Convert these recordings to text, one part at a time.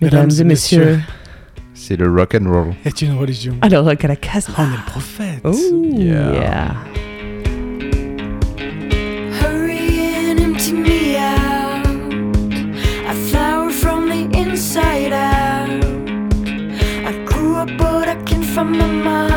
Mesdames et messieurs, c'est le rock and roll. Est une religion. Alors rock à la case. On est le prophète. Oh Yeah. yeah. But I can't find my marks.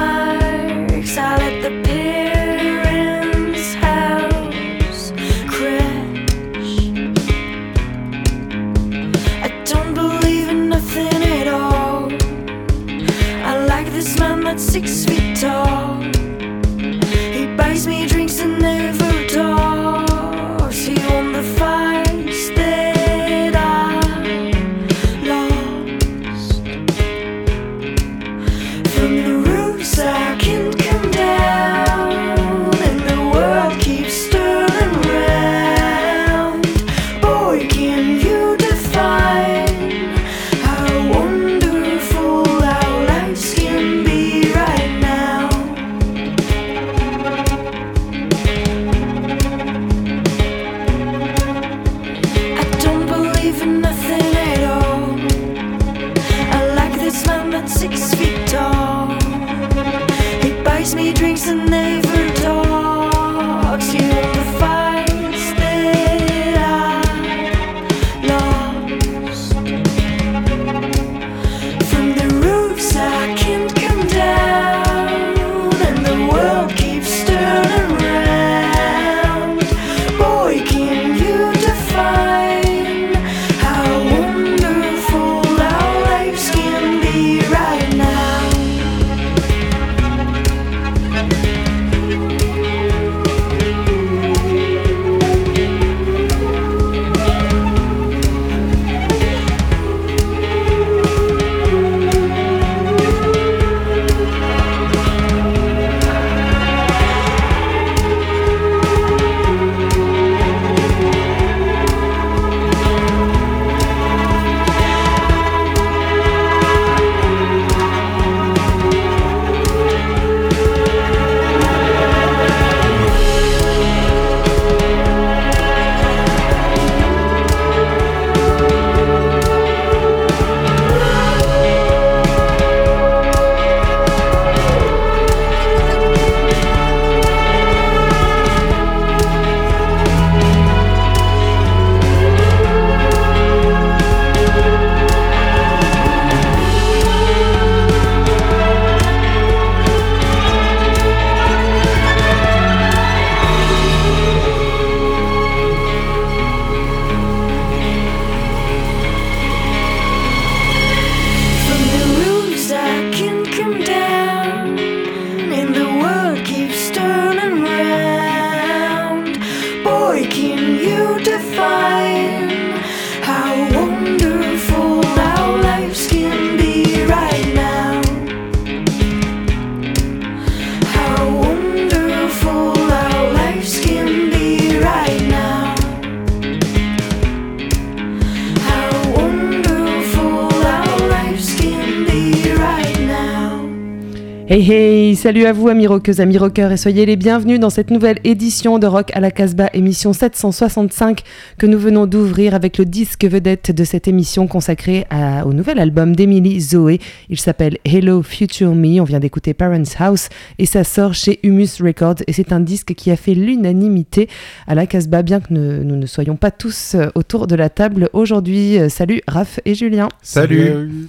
Hey hey, salut à vous amis rockeuses, amis rockeurs et soyez les bienvenus dans cette nouvelle édition de Rock à la Casbah, émission 765 que nous venons d'ouvrir avec le disque vedette de cette émission consacrée à- au nouvel album d'Emily Zoé. Il s'appelle Hello Future Me, on vient d'écouter Parents House et ça sort chez Humus Records et c'est un disque qui a fait l'unanimité à la Casbah bien que ne- nous ne soyons pas tous euh, autour de la table aujourd'hui. Euh, Salut Raph et Julien. Salut.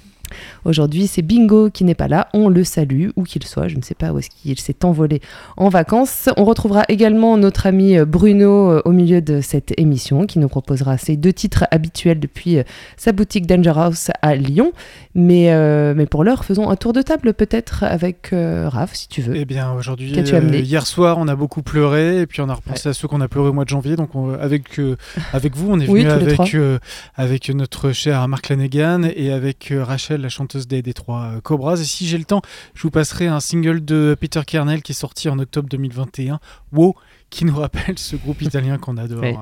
Aujourd'hui, c'est Bingo qui n'est pas là. On le salue, où qu'il soit. Je ne sais pas où est-ce qu'il s'est envolé en vacances. On retrouvera également notre ami euh, Bruno euh, au milieu de cette émission qui nous proposera ses deux titres habituels depuis euh, sa boutique Danger House à Lyon. Mais, euh, mais pour l'heure, faisons un tour de table peut-être avec euh, Raph, si tu veux. Eh bien, aujourd'hui, amené hier soir, on a beaucoup pleuré, et puis on a repensé à ceux qu'on a pleuré au mois de janvier. Donc, on- avec, euh, avec vous, on est Oui, venu trois. avec, euh, avec notre cher Mark Lanegan et avec euh, Rachel, la chanteuse des, des trois euh, Cobras. Et si j'ai le temps, je vous passerai un single de Peter Kernel qui est sorti en octobre 2021, Wow, qui nous rappelle ce groupe italien qu'on adore. Ouais.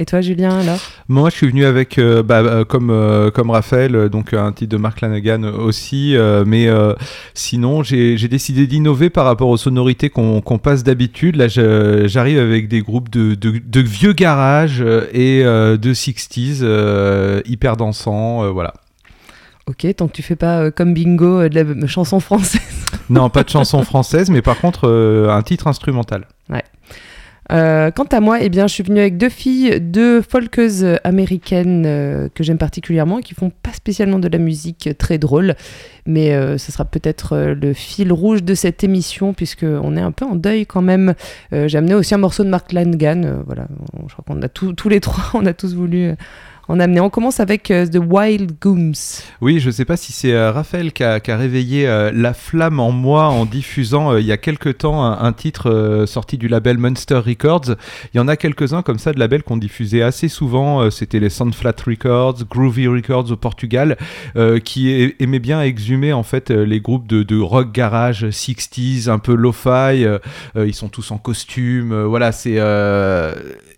Et toi, Julien, alors? Moi, je suis venu avec, euh, bah, euh, comme, euh, comme Raphaël, donc un titre de Mark Lanagan aussi, euh, mais euh, sinon, j'ai décidé d'innover par rapport aux sonorités qu'on passe d'habitude. Là, j'arrive avec des groupes de, de, de vieux garages et euh, de 60s, euh, hyper dansants, euh, voilà. Ok, tant que tu fais pas euh, comme bingo euh, de la chanson française. Non, pas de chanson française, mais par contre, euh, un titre instrumental. Euh, quant à moi, eh bien, je suis venue avec deux filles, deux folkeuses américaines euh, que j'aime particulièrement, et qui font pas spécialement de la musique très drôle, mais euh, ce sera peut-être euh, le fil rouge de cette émission puisque on est un peu en deuil quand même. Euh, J'ai amené aussi un morceau de Mark Langan, euh, voilà, je crois qu'on a tous les trois, on a tous voulu. On commence avec euh, The Wild Gooms. Oui, je sais pas si c'est euh, Raphaël qui a, réveillé euh, la flamme en moi en diffusant il y a quelque temps un, titre sorti du label Monster Records. Il y en a quelques-uns comme ça de labels qu'on diffusait assez souvent. C'était les Soundflat Records, Groovy Records au Portugal, qui aimaient bien exhumer en fait les groupes de, rock garage 60s, un peu lo-fi. ils sont tous en costume. voilà, c'est.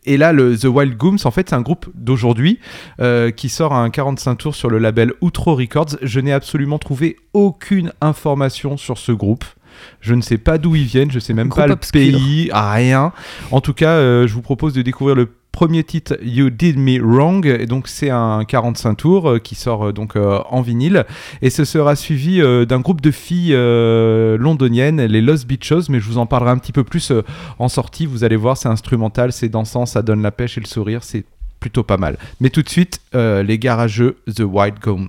Et là, The Wild Gooms, en fait, c'est un groupe d'aujourd'hui euh, qui sort un 45 tours sur le label Outro Records. Je n'ai absolument trouvé aucune information sur ce groupe. Je ne sais pas d'où ils viennent, je sais même Groupe pas le pays, ah, rien. En tout cas, euh, je vous propose de découvrir le premier titre You Did Me Wrong et donc c'est un 45 tours euh, qui sort euh, donc euh, en vinyle et ce sera suivi d'un groupe de filles londoniennes les Lost Beaches mais je vous en parlerai un petit peu plus en sortie vous allez voir c'est instrumental c'est dansant ça donne la pêche et le sourire c'est plutôt pas mal. Mais tout de suite euh, les garageux The White Gomes.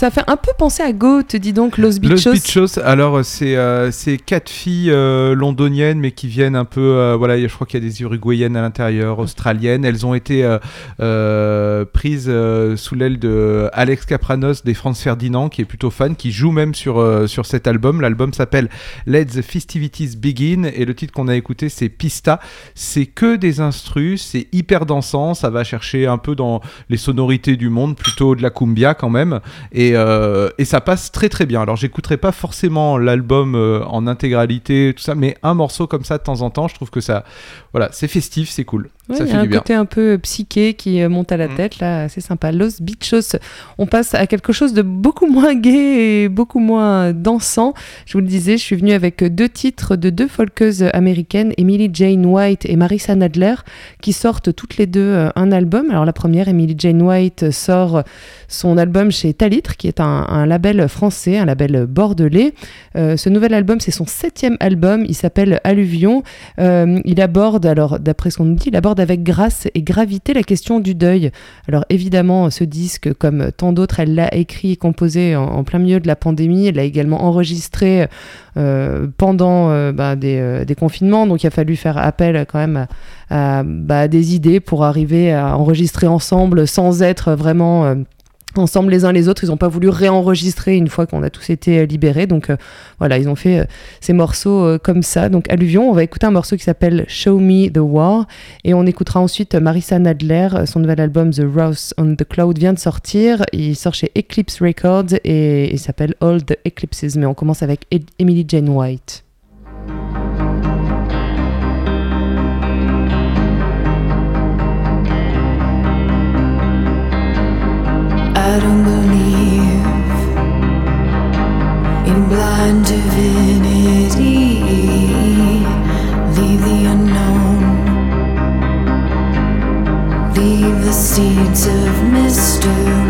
Ça fait un peu penser à Goat, dis donc, Los Los Bichos. Bichos, alors c'est euh, c'est quatre filles euh, londoniennes mais qui viennent un peu, euh, voilà, je crois qu'il y a des uruguayennes à l'intérieur, australiennes. Elles ont été euh, prises euh, sous l'aile de Alex Capranos des Franz Ferdinand, qui est plutôt fan, qui joue même sur, euh, sur cet album. L'album s'appelle Let the Festivities Begin et le titre qu'on a écouté c'est Pista. C'est que des instrus, c'est hyper dansant, ça va chercher un peu dans les sonorités du monde, plutôt de la cumbia quand même, et, et ça passe très très bien. Alors j'écouterai pas forcément l'album en intégralité, tout ça, mais un morceau comme ça de temps en temps, je trouve que ça, voilà, c'est festif, c'est cool, Ouais, ça il y fait a un du bien. côté un peu psyché qui euh, monte à la Mm. tête, là, c'est sympa. Los Bichos. On passe à quelque chose de beaucoup moins gai et beaucoup moins dansant. Je vous le disais, je suis venue avec deux titres de deux folkeuses américaines, Emily Jane White et Marissa Nadler, qui sortent toutes les deux euh, un album. Alors la première, Emily Jane White, sort son album chez Talitre, qui est un, un label français, un label bordelais. Euh, ce nouvel album, c'est son septième album. Il s'appelle Alluvion. Euh, il aborde, alors d'après ce qu'on nous dit, il aborde avec grâce et gravité la question du deuil. Alors évidemment, ce disque, comme tant d'autres, elle l'a écrit et composé en, plein milieu de la pandémie. Elle l'a également enregistré euh, pendant euh, bah, des, euh, des confinements. Donc il a fallu faire appel quand même à, à, bah, des idées pour arriver à enregistrer ensemble sans être vraiment... ensemble les uns les autres, ils n'ont pas voulu réenregistrer une fois qu'on a tous été euh, libérés. Donc euh, voilà, ils ont fait euh, ces morceaux comme ça. Donc Alluvion, on va écouter un morceau qui s'appelle Show Me the War et on écoutera ensuite Marissa Nadler, son nouvel album The Rouse on the Cloud vient de sortir. Il sort chez Eclipse Records et il s'appelle All the Eclipses. Mais on commence avec Emily Jane White. I don't believe in blind divinity. Leave the unknown, leave the seeds of mystery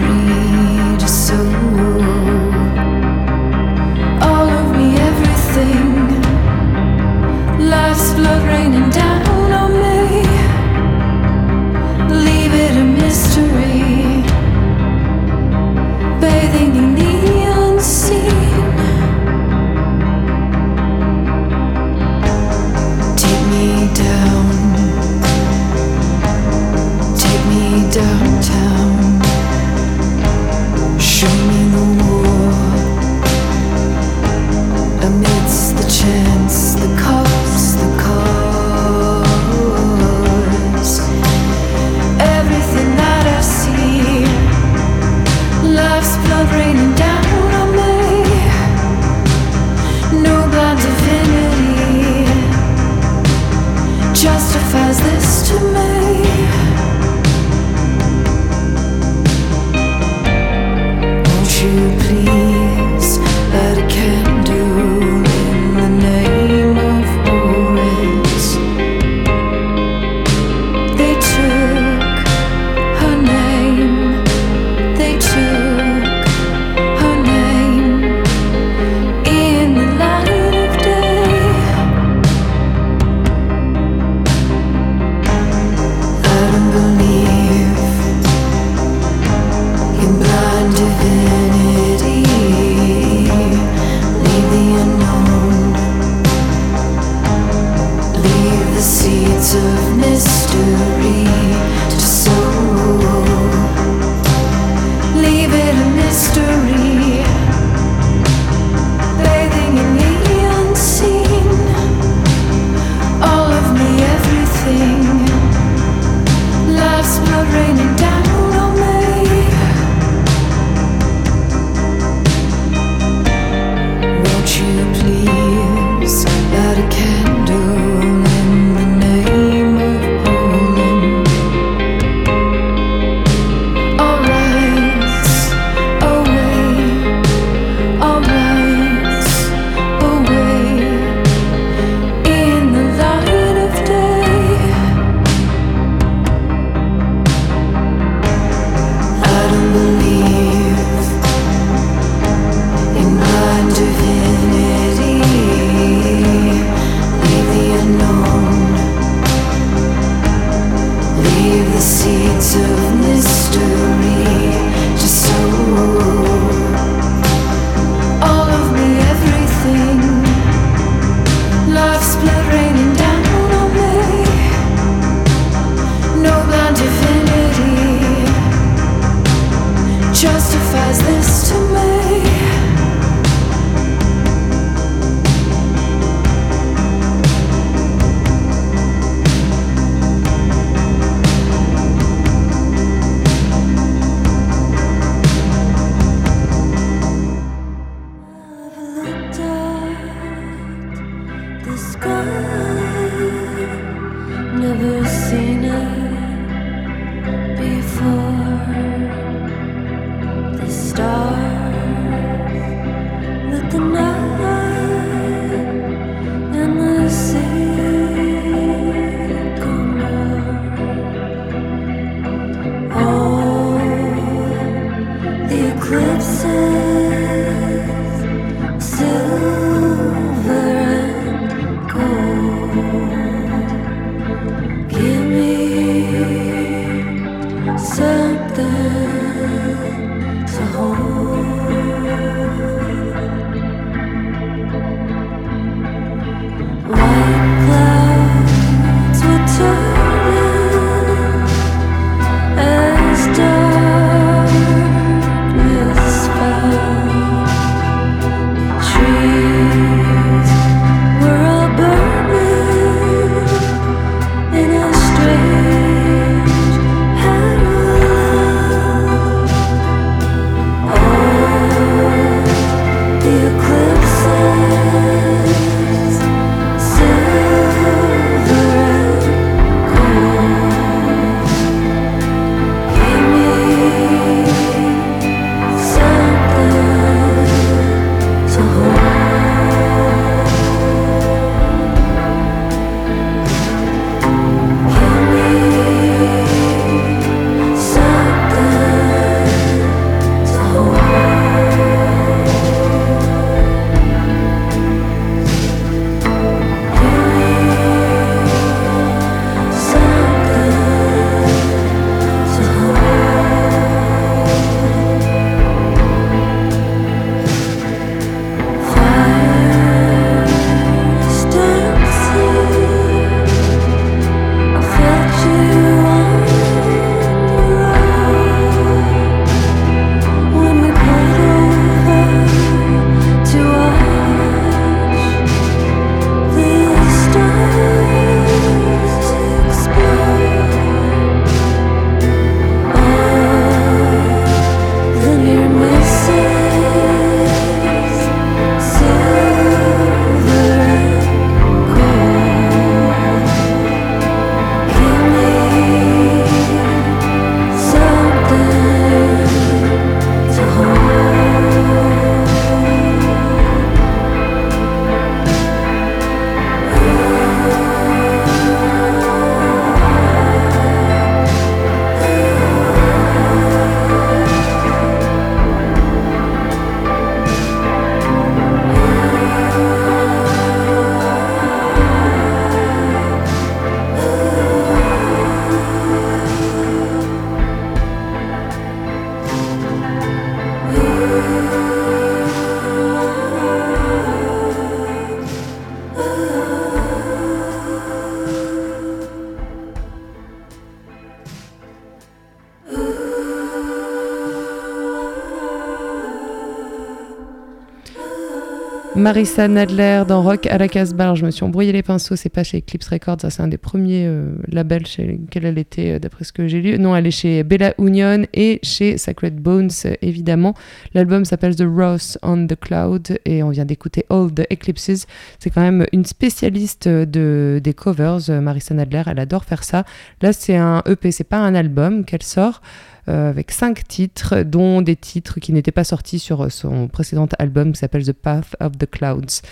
Marissa Nadler dans Rock à la Casbah. Alors, je me suis embrouillé les pinceaux, c'est pas chez Eclipse Records, c'est un des premiers euh, labels chez lesquels elle était, euh, d'après ce que j'ai lu. Non, elle est chez Bella Union et chez Sacred Bones, euh, évidemment. L'album s'appelle The Ross on the Cloud et on vient d'écouter All the Eclipses. C'est quand même une spécialiste de, des covers, Marissa Nadler, elle adore faire ça. Là, c'est un EP, c'est pas un album qu'elle sort. Euh, avec cinq titres, dont des titres qui n'étaient pas sortis sur son précédent album qui s'appelle The Path of the Clouds.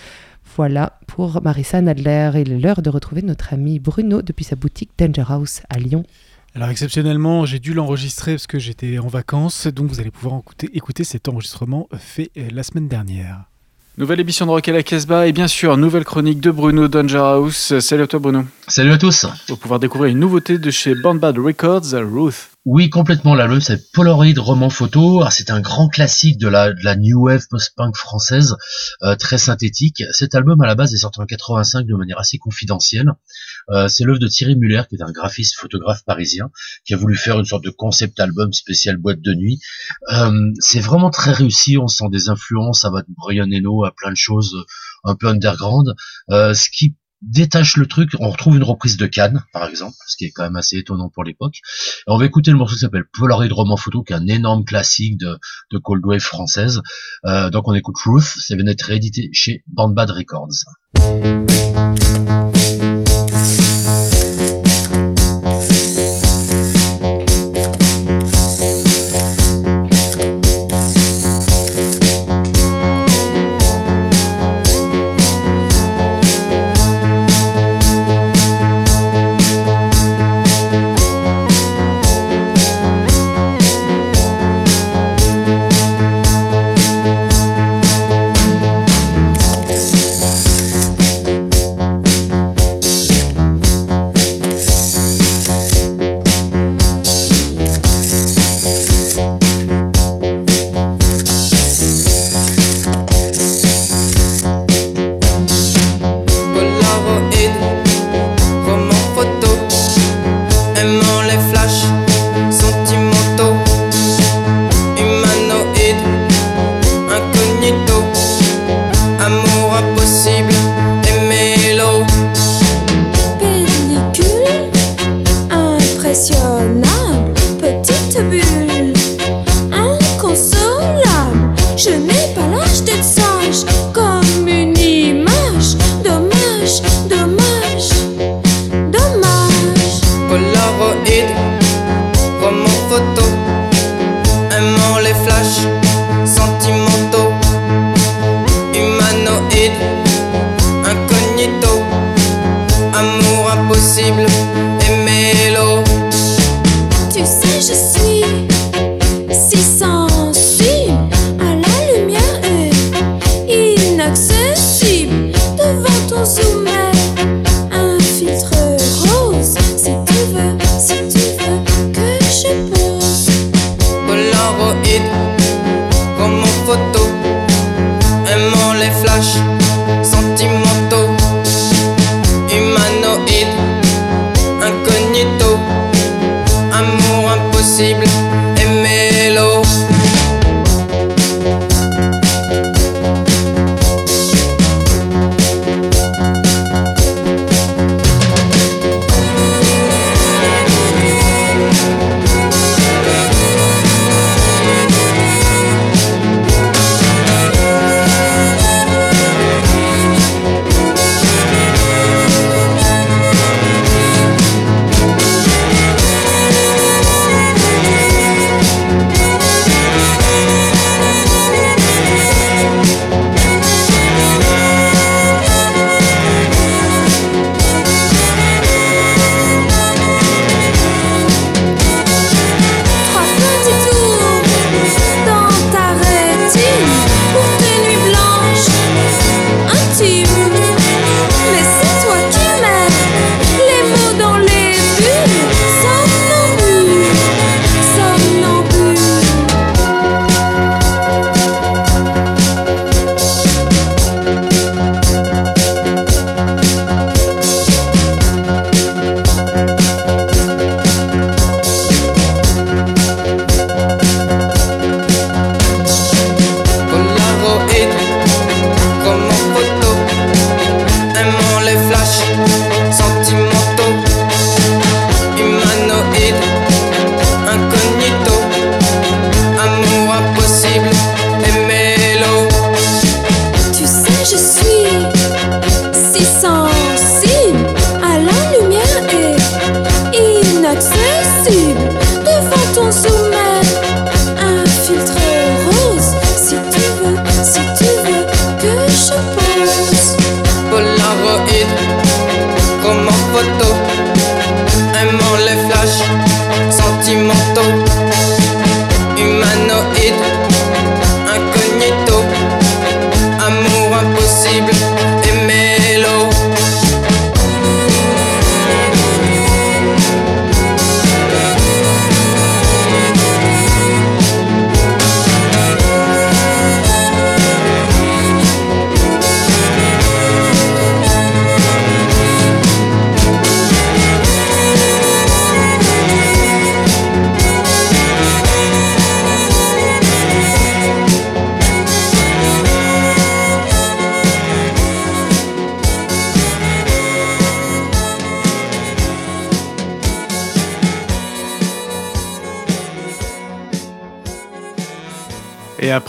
Voilà pour Marissa Nadler. Il est l'heure de retrouver notre ami Bruno depuis sa boutique Danger House à Lyon. Alors exceptionnellement, j'ai dû l'enregistrer parce que j'étais en vacances, donc vous allez pouvoir écouter, écouter cet enregistrement fait euh, la semaine dernière. Nouvelle émission de Rock à la Casbah et bien sûr, nouvelle chronique de Bruno Danger House. Salut à toi Bruno. Salut à tous. Va pouvoir découvrir une nouveauté de chez Band Bad Records, Ruth. Oui, complètement. L'album, c'est Polaroid roman photo. Alors, C'est un grand classique de la, new wave post-punk française, euh, très synthétique. Cet album, à la base, est sorti en 85 de manière assez confidentielle. Euh, c'est l'œuvre de Thierry Muller, qui est un graphiste photographe parisien, qui a voulu faire une sorte de concept album spécial boîte de nuit. Euh, c'est vraiment très réussi. On sent des influences à Brian Eno, à plein de choses un peu underground. Euh, ce détache le truc, on retrouve une reprise de Cannes, par exemple, ce qui est quand même assez étonnant pour l'époque. On va écouter le morceau qui s'appelle Polaroid Roman Photo, qui est un énorme classique de, de Cold Wave française. Euh, donc on écoute Ruth, ça vient d'être réédité chez Band Bad Records.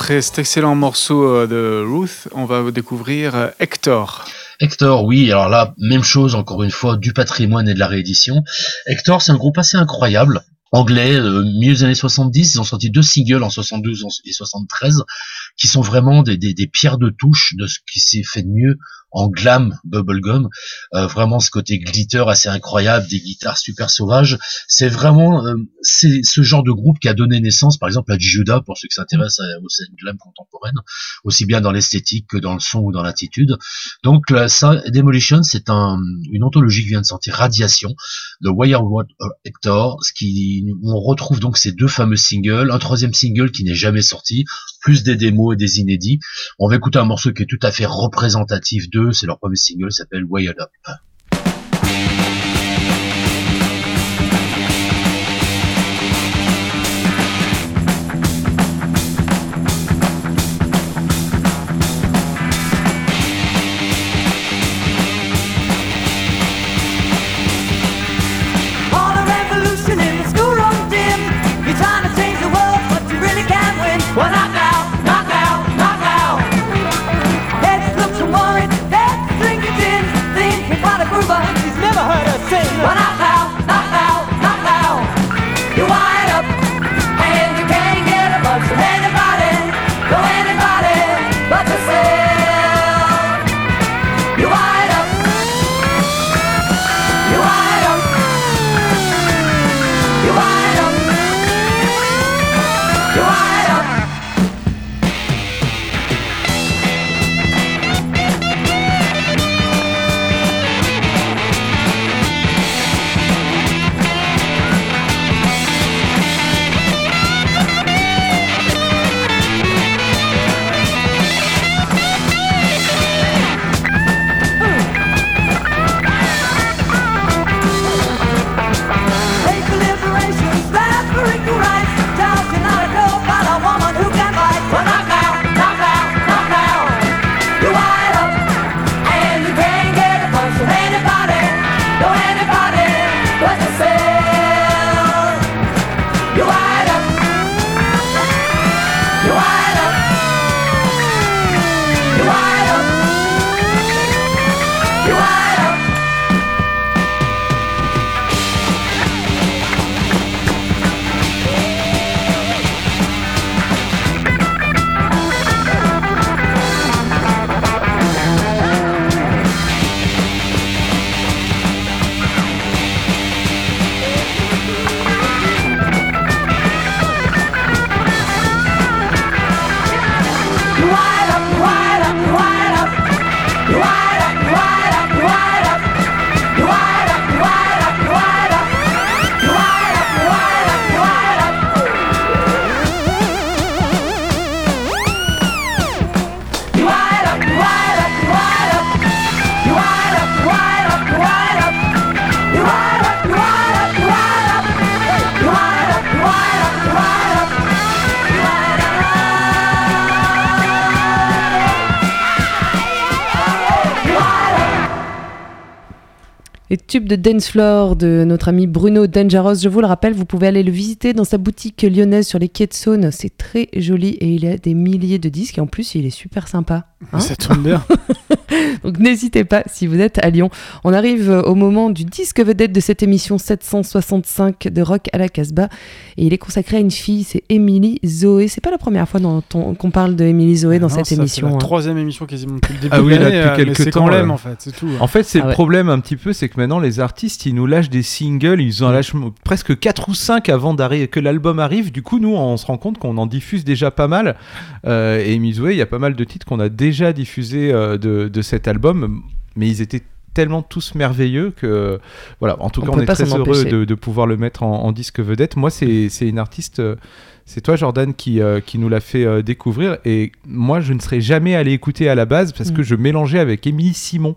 Après cet excellent morceau euh, de Ruth, on va découvrir euh, Hector. Hector, oui, alors là, même chose, encore une fois, du patrimoine et de la réédition. Hector, c'est un groupe assez incroyable. Anglais, euh, milieu des années 70, ils ont sorti deux singles en 72 et 73, qui sont vraiment des, des, des pierres de touche de ce qui s'est fait de mieux en glam bubblegum. Euh, vraiment ce côté glitter assez incroyable, des guitares super sauvages. C'est vraiment euh, c'est ce genre de groupe qui a donné naissance, par exemple, à Judas, pour ceux qui s'intéressent aux scènes glam contemporaines, aussi bien dans l'esthétique que dans le son ou dans l'attitude. Donc là, ça, Demolition, c'est un, une anthologie qui vient de sortir, Radiation, de Wirewood Hector, ce qui, on retrouve donc ces deux fameux singles, un troisième single qui n'est jamais sorti, plus des démos et des inédits. On va écouter un morceau qui est tout à fait représentatif d'eux, c'est leur premier single, s'appelle Wired Up. Tube de dance floor de notre ami Bruno Dangeros, je vous le rappelle, vous pouvez aller le visiter dans sa boutique lyonnaise sur les quais de Saône. C'est très joli et il a des milliers de disques et en plus il est super sympa. Hein Ça tombe bien. Donc n'hésitez pas si vous êtes à Lyon. On arrive au moment du disque vedette de cette émission 765 de Rock à la Casbah et il est consacré à une fille, c'est Émilie Zoé. C'est pas la première fois qu'on parle de Émilie Zoé dans Non, cette ça, émission. C'est la hein. troisième émission quasiment depuis le début Ah oui, de là, depuis quelques mais c'est temps, qu'on l'aime en fait, c'est tout. hein. En fait, c'est Ah le problème un petit peu, c'est que maintenant les artistes, ils nous lâchent des singles, ils en lâchent presque 4 ou 5 avant que l'album arrive. Du coup, nous, on se rend compte qu'on en diffuse déjà pas mal. Euh, et Mizoué, il y a pas mal de titres qu'on a déjà diffusés euh, de, de cet album, mais ils étaient tellement tous merveilleux que voilà. En tout On cas on est très heureux de, de pouvoir le mettre en, en disque vedette. Moi c'est une artiste euh, c'est toi Jordan qui, euh, qui nous l'a fait euh, découvrir. Et moi je ne serais jamais allé écouter à la base parce Mm. que je mélangeais avec Émilie Simon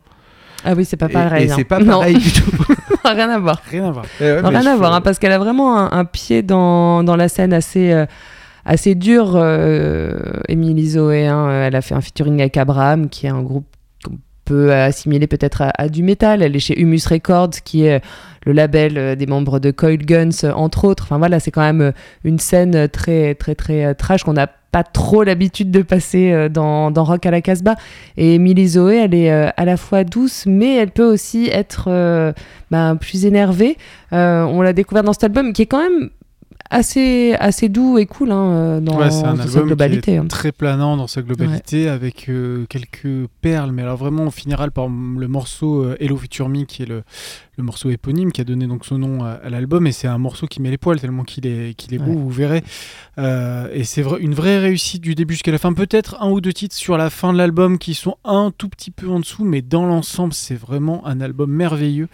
Ah oui, c'est pas pareil. et, hein. c'est pas Non. pareil du tout rien à voir. Rien à voir. Eh ouais, Non, mais rien à voir, hein, parce qu'elle a vraiment un, un pied dans, dans la scène assez, euh, assez dur, euh, Émilie Zoé. hein. Elle a fait un featuring avec Abraham, qui est un groupe qu'on peut assimiler peut-être à, à du métal. Elle est chez Humus Records, qui est le label euh, des membres de Coil Guns, euh, entre autres. Enfin voilà, c'est quand même euh, une scène très, très, très euh, trash qu'on a pas trop l'habitude de passer euh, dans, dans Rock à la Casbah. Et Emily Zoé, elle est euh, à la fois douce, mais elle peut aussi être ben, plus énervée. On l'a découvert dans cet album qui est quand même assez, assez doux et cool hein, dans, Ouais, c'est un dans sa globalité. qui est hein. très planant dans sa globalité, avec euh, quelques perles. Mais alors vraiment, on finira par le morceau Hello Future Me, qui est le, le morceau éponyme qui a donné donc son nom à, à l'album. Et c'est un morceau qui met les poils tellement qu'il est, qu'il est beau, Ouais. vous verrez. Euh, et c'est vrai- une vraie réussite du début jusqu'à la fin. Peut-être un ou deux titres sur la fin de l'album qui sont un tout petit peu en dessous, mais dans l'ensemble, c'est vraiment un album merveilleux.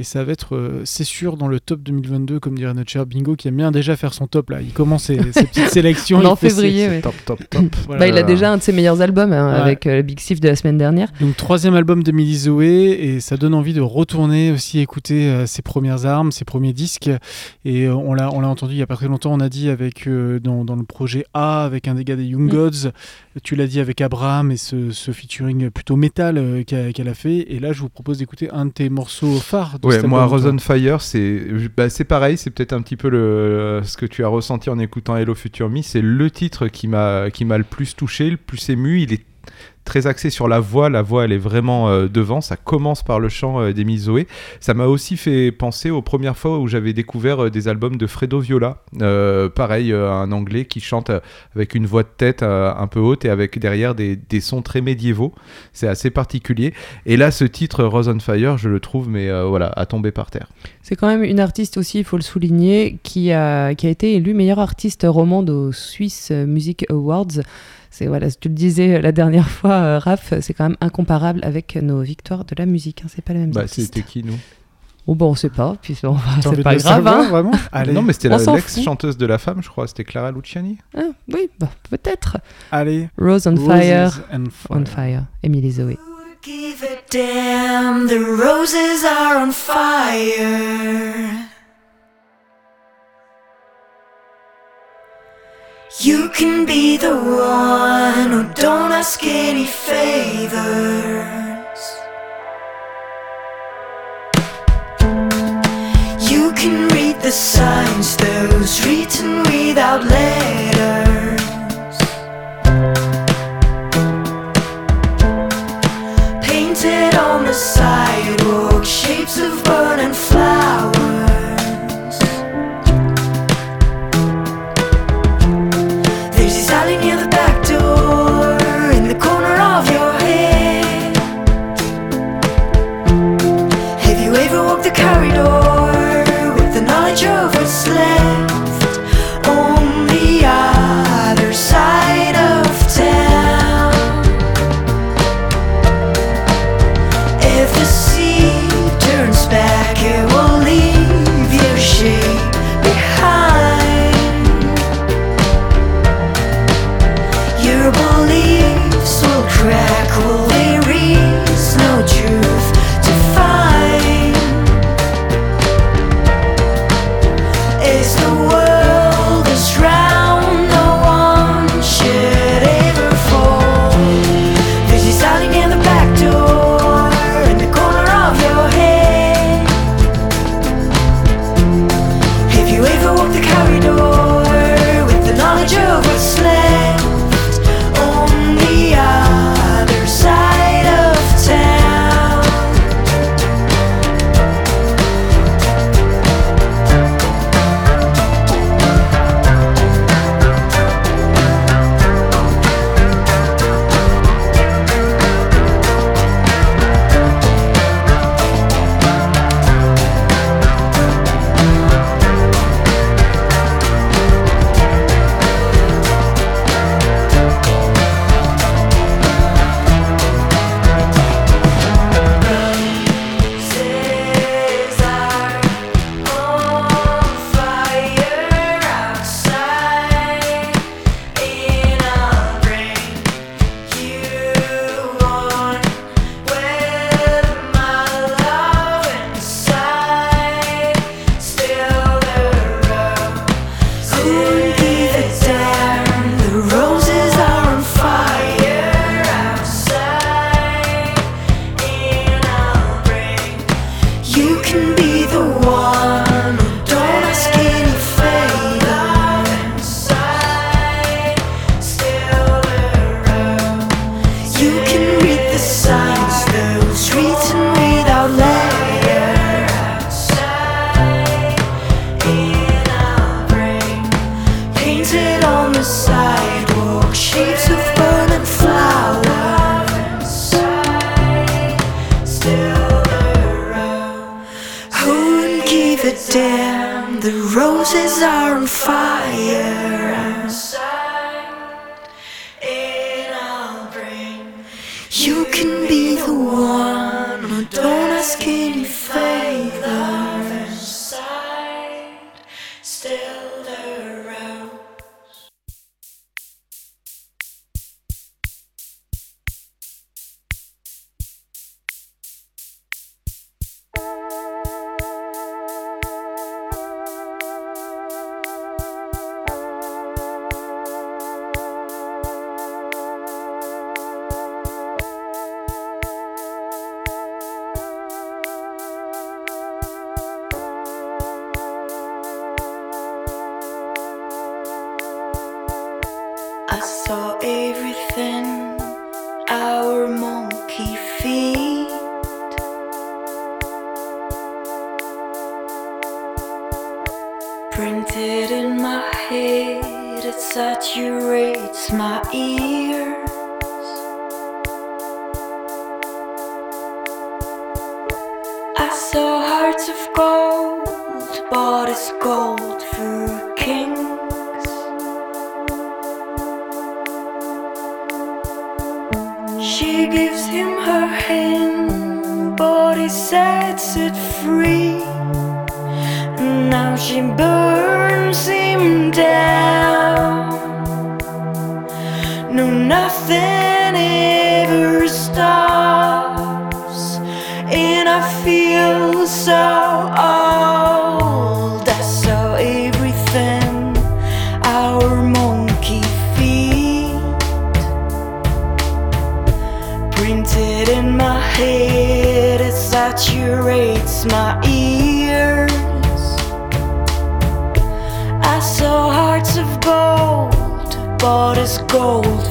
Et ça va être, euh, c'est sûr, dans le top 2022, comme dirait notre cher Bingo, qui aime bien déjà faire son top là. Il commence ses, ses petites sélections. En ses- février, ses. Top, top, top. voilà. Bah, il a déjà un de ses meilleurs albums hein, Ouais. avec euh, le Big Sif de la semaine dernière. Donc troisième album de Millie Zoé et ça donne envie de retourner aussi écouter euh, ses premières armes, ses premiers disques et euh, on l'a on l'a entendu il y a pas très longtemps on a dit avec euh, dans, dans le projet A avec un des gars des Young Mm. Gods tu l'as dit avec Abraham et ce, ce featuring plutôt métal euh, qu'elle a fait et là je vous propose d'écouter un de tes morceaux phares de Ouais, moi, Rose on Fire, c'est bah, c'est pareil, c'est peut-être un petit peu le, ce que tu as ressenti en écoutant Hello Future Me. C'est le titre qui m'a qui m'a le plus touché, le plus ému. Il est très axé sur la voix. La voix, elle est vraiment euh, devant. Ça commence par le chant euh, Zoé. Ça m'a aussi fait penser aux premières fois où j'avais découvert euh, des albums de Fredo Viola. Euh, pareil, un anglais qui chante avec une voix de tête un peu haute et avec derrière des, des sons très médiévaux. C'est assez particulier. Et là, ce titre Rose on Fire, je le trouve, mais voilà, à tomber par terre. C'est quand même une artiste aussi, il faut le souligner, qui a, qui a été élue meilleure artiste romande aux Swiss Music Awards. C'est voilà, tu le disais la dernière fois, euh, Raph, c'est quand même incomparable avec nos victoires de la musique. hein, c'est pas la même Bah, c'était qui, nous? Oh bon, on sait pas, puis c'est pas grave. savoir, hein. vraiment? Allez, Non, mais c'était la- l'ex-chanteuse de la femme, je crois. C'était Clara Luciani. Ah, oui, bah, peut-être. allez. Rose on Roses Fire, and on Fire, Emily Zoé. Give a damn, the roses are on fire. You can be the one who don't ask any favors. You can read the signs, those written without letters. Painted on the sidewalk, shapes of burning give a damn, the roses are on fire. Saturates my ears. I saw hearts of gold, but it's gold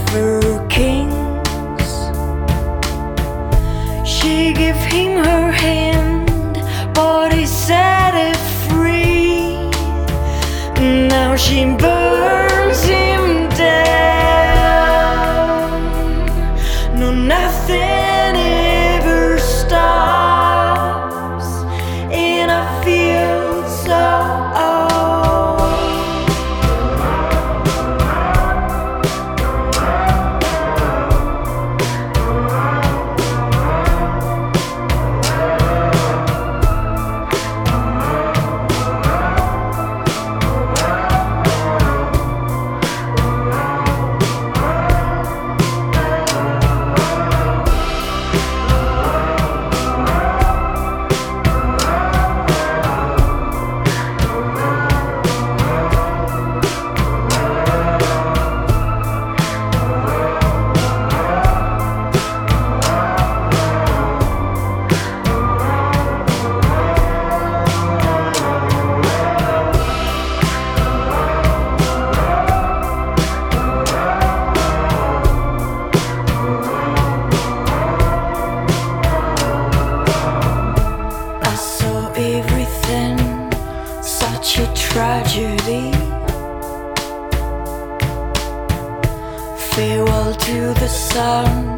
To the sun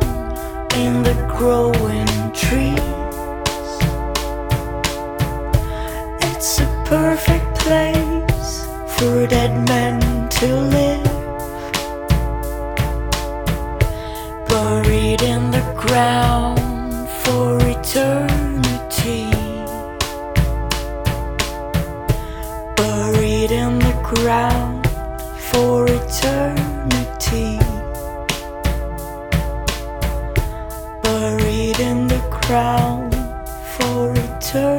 in the growing trees. It's a perfect place for dead men to live. Buried in the ground for eternity. Buried in the ground for eternity. In the ground for eternity.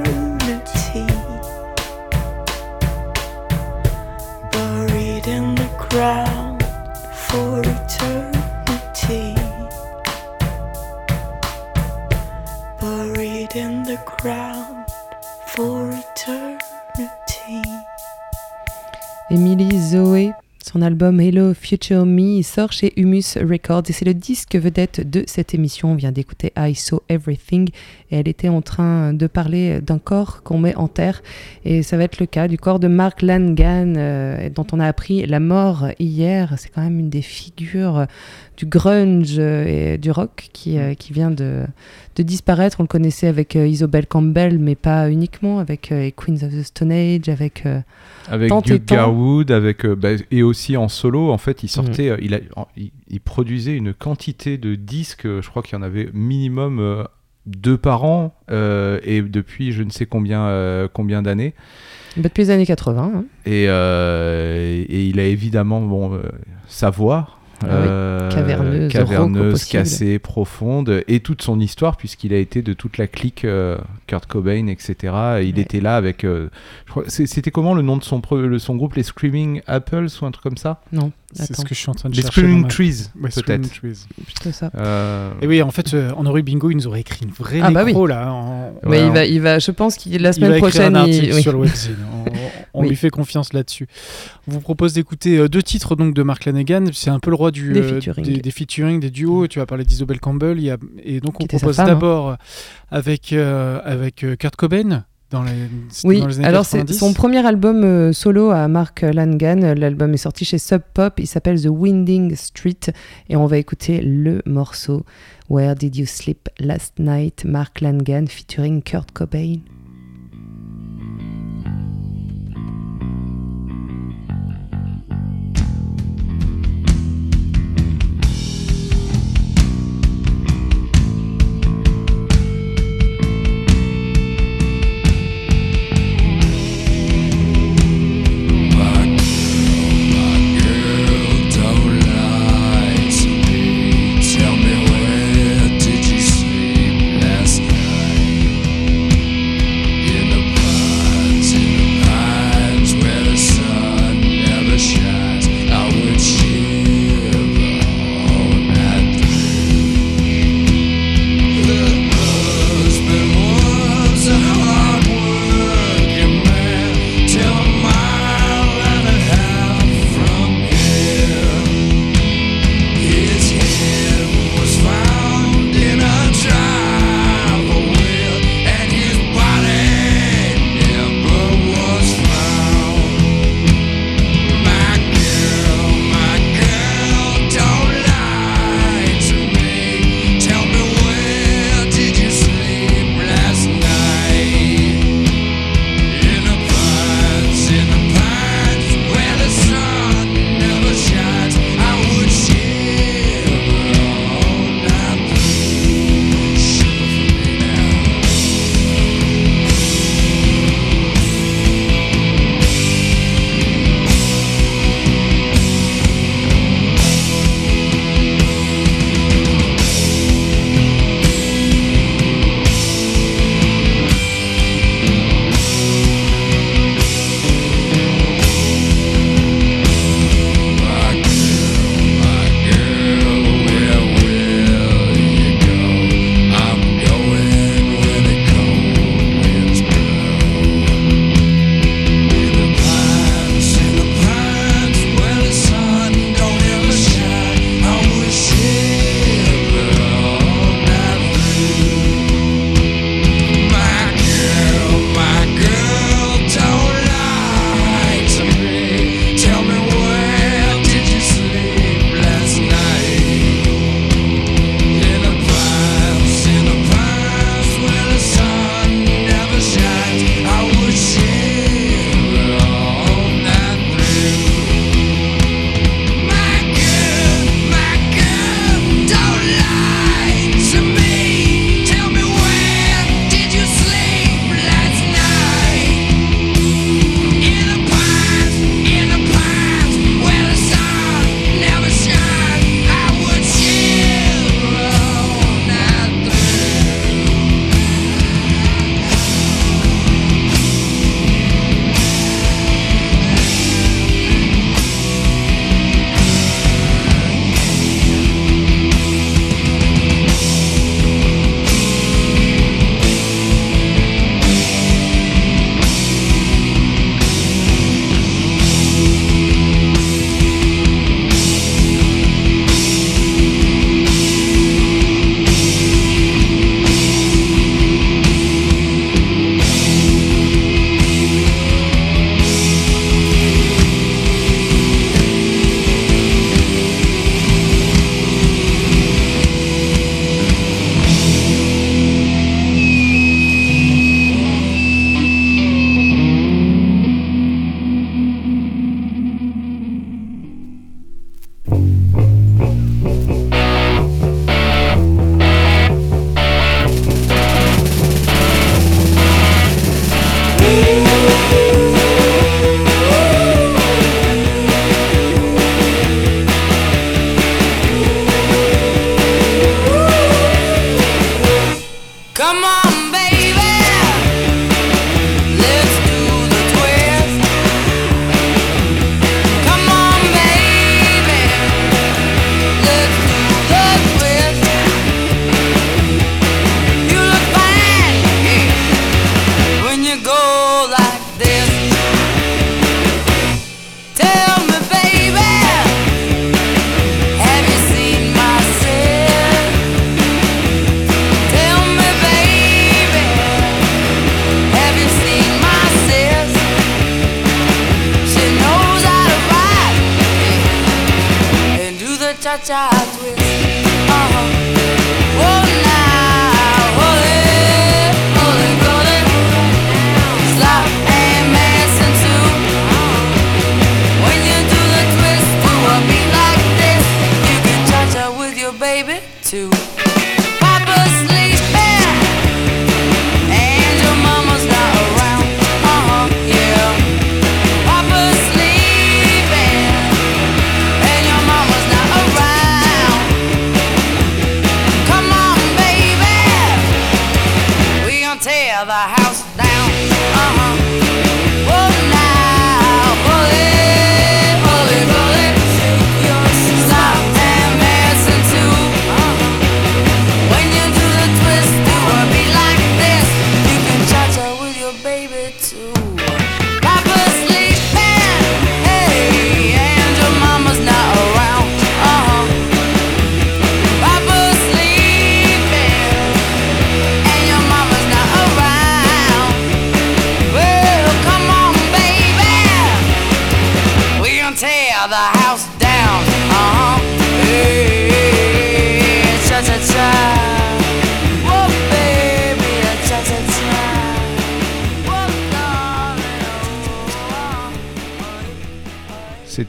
Album Hello Future Me sort chez Humus Records et c'est le disque vedette de cette émission. On vient d'écouter I Saw Everything et elle était en train de parler d'un corps qu'on met en terre et ça va être le cas du corps de Mark Langan euh, dont on a appris la mort hier. C'est quand même une des figures du grunge euh, et du rock qui, euh, qui vient de, de disparaître. On le connaissait avec euh, Isobel Campbell, mais pas uniquement, avec Queens of the Stone Age, avec... Avec Duke. Garwood, avec, bah, et aussi en solo, en fait, il Mm. sortait, euh, il, a, il, il produisait une quantité de disques, je crois qu'il y en avait minimum deux par an, euh, et depuis je ne sais combien, euh, combien d'années. bah, depuis les années 80. hein. Et, euh, et il a évidemment bon, sa voix. Ah oui. euh, Caverneuse, cassée, profonde, et toute son histoire, puisqu'il a été de toute la clique euh, Kurt Cobain, etc. Et il Ouais. était là avec. euh, je crois- c'est- C'était comment le nom de son, pre- le- son groupe Les Screaming Apples ou un truc comme ça? Non, C'est ce que je suis en train de Les chercher. Screaming ma- Trees, Ouais, Screaming peut-être. Trees. c'est ça. Euh, Et oui, en fait, euh, en Ori Bingo, il nous aurait écrit une vraie Ah bah nécro, là. en- Mais Ouais, il on- va, il va, je pense qu'il la Il semaine va écrire prochaine. un il- article oui. sur le webzine. On, Oui. lui fait confiance là-dessus. On vous propose d'écouter euh, deux titres donc de Mark Lanegan. C'est un peu le roi du, Des euh, featuring. des, des featuring, des duos. Tu as parlé d'Isobel Campbell. Il y a, et donc on propose hein. d'abord avec, euh, avec euh, Kurt Cobain dans les, Oui, dans les années alors c'est 90. son premier album euh, solo à Mark Langan. L'album est sorti chez Sub Pop. Il s'appelle The Winding Street et on va écouter le morceau Where Did You Sleep Last Night, Mark Langan featuring Kurt Cobain.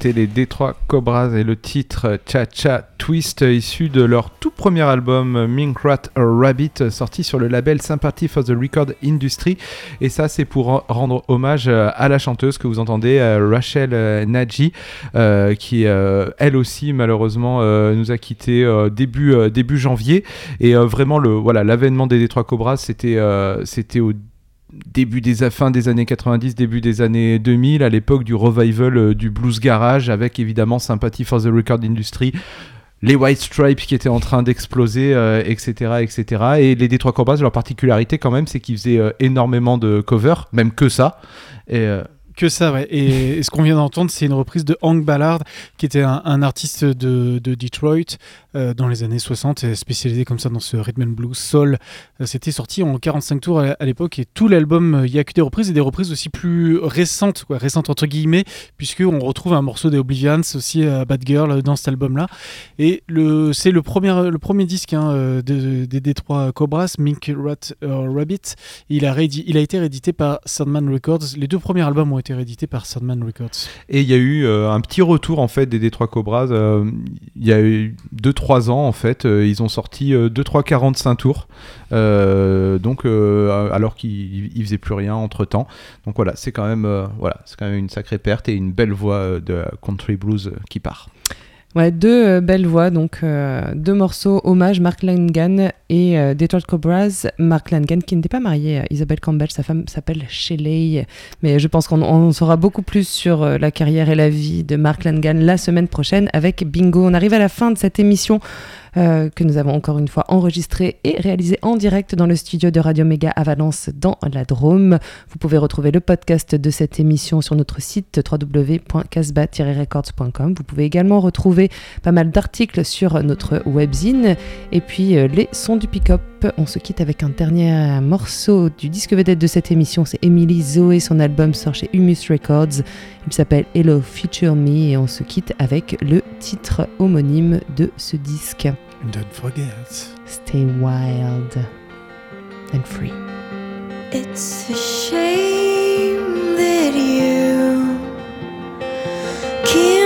C'était les Détroit Cobras et le titre Cha Cha Twist issu de leur tout premier album Mink Rat Rabbit sorti sur le label Sympathy for the Record Industry. Et ça c'est pour rendre hommage euh, à la chanteuse que vous entendez euh, Rachel euh, Nadji euh, qui elle aussi malheureusement nous a quitté début début janvier. Et vraiment le voilà l'avènement des Détroit Cobras c'était c'était au début des fin des années 90, début des années 2000, à l'époque du revival euh, du blues garage, avec évidemment Sympathy for the Record Industry, les White Stripes qui étaient en train d'exploser, euh, etc., etc. Et les Détroit Cobras, leur particularité quand même, c'est qu'ils faisaient euh, énormément de covers, même que ça. Et Que ça, ouais. Et, ce qu'on vient d'entendre, c'est une reprise de Hank Ballard, qui était un, artiste de, de Detroit euh, dans les années 60, et spécialisé comme ça dans ce rhythm and blues soul. Euh, C'était sorti en 45 tours à, l'époque, et tout l'album, euh, il y a que des reprises, et des reprises aussi plus récentes, quoi, récentes entre guillemets, puisqu'on retrouve un morceau des Oblivions aussi à Bad Girl dans cet album-là. Et le, c'est le premier, le premier disque hein, euh, de- des Détroit Cobras, Mink Rat Rabbit. Il a, il a été réédité par Sandman Records. Les deux premiers albums ont été réédités par Sandman Records. Et il y a eu euh, un petit retour en fait des Détroit Cobras. euh, Il y a eu 2-3 ans en fait, euh, ils ont sorti 2-3 45 tours. euh, donc euh, alors qu'ils ils faisaient plus rien entre temps. Donc voilà, c'est quand même euh, voilà, c'est quand même une sacrée perte et une belle voix euh, de country blues euh, qui part. Ouais, deux euh, belles voix, donc euh, deux morceaux hommage Mark Langan et euh, Detroit Cobras. Mark Langan qui n'était pas marié Isabelle Campbell, sa femme s'appelle Shelley, mais je pense qu'on on saura beaucoup plus sur la carrière et la vie de Mark Langan la semaine prochaine avec Bingo. On arrive à la fin de cette émission. Euh, que nous avons encore une fois enregistrée et réalisée en direct dans le studio de Radio Méga à Valence dans la Drôme. Vous pouvez retrouver le podcast de cette émission sur notre site www.casba-records.com. Vous pouvez également retrouver pas mal d'articles sur notre webzine et puis euh, les sons du pick-up. On se quitte avec un dernier morceau du disque vedette de cette émission, c'est Emily Zoé, son album sort chez Humus Records. Il s'appelle Hello Future Me et on se quitte avec le titre homonyme de ce disque. Don't forget. Stay wild and free. It's a shame that you can't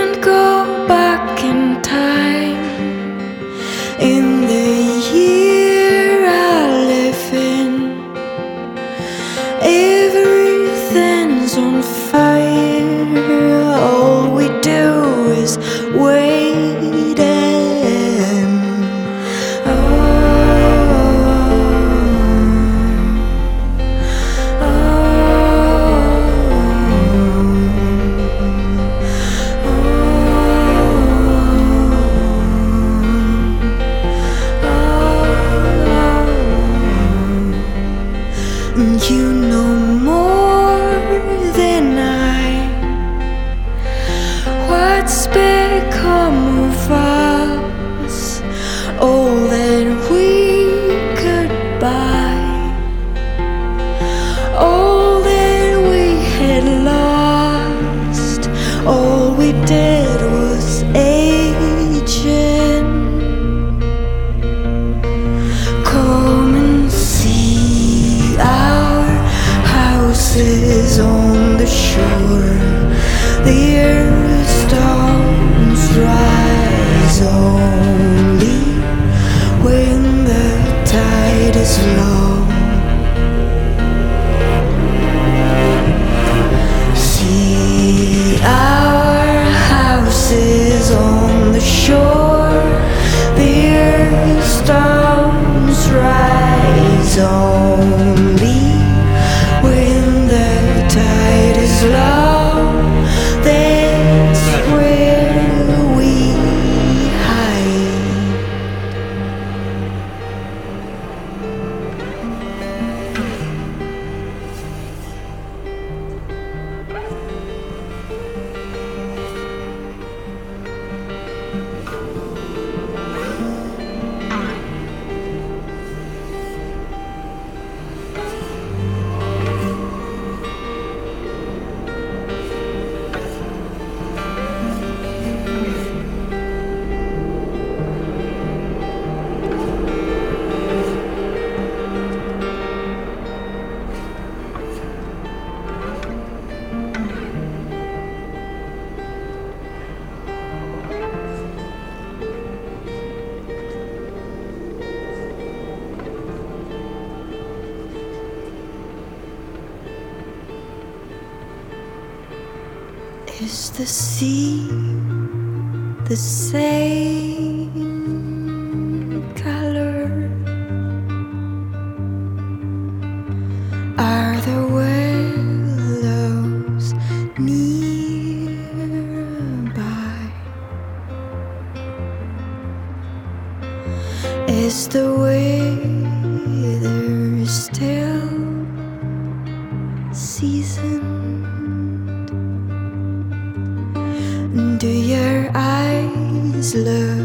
Is the weather still seasoned? Do your eyes look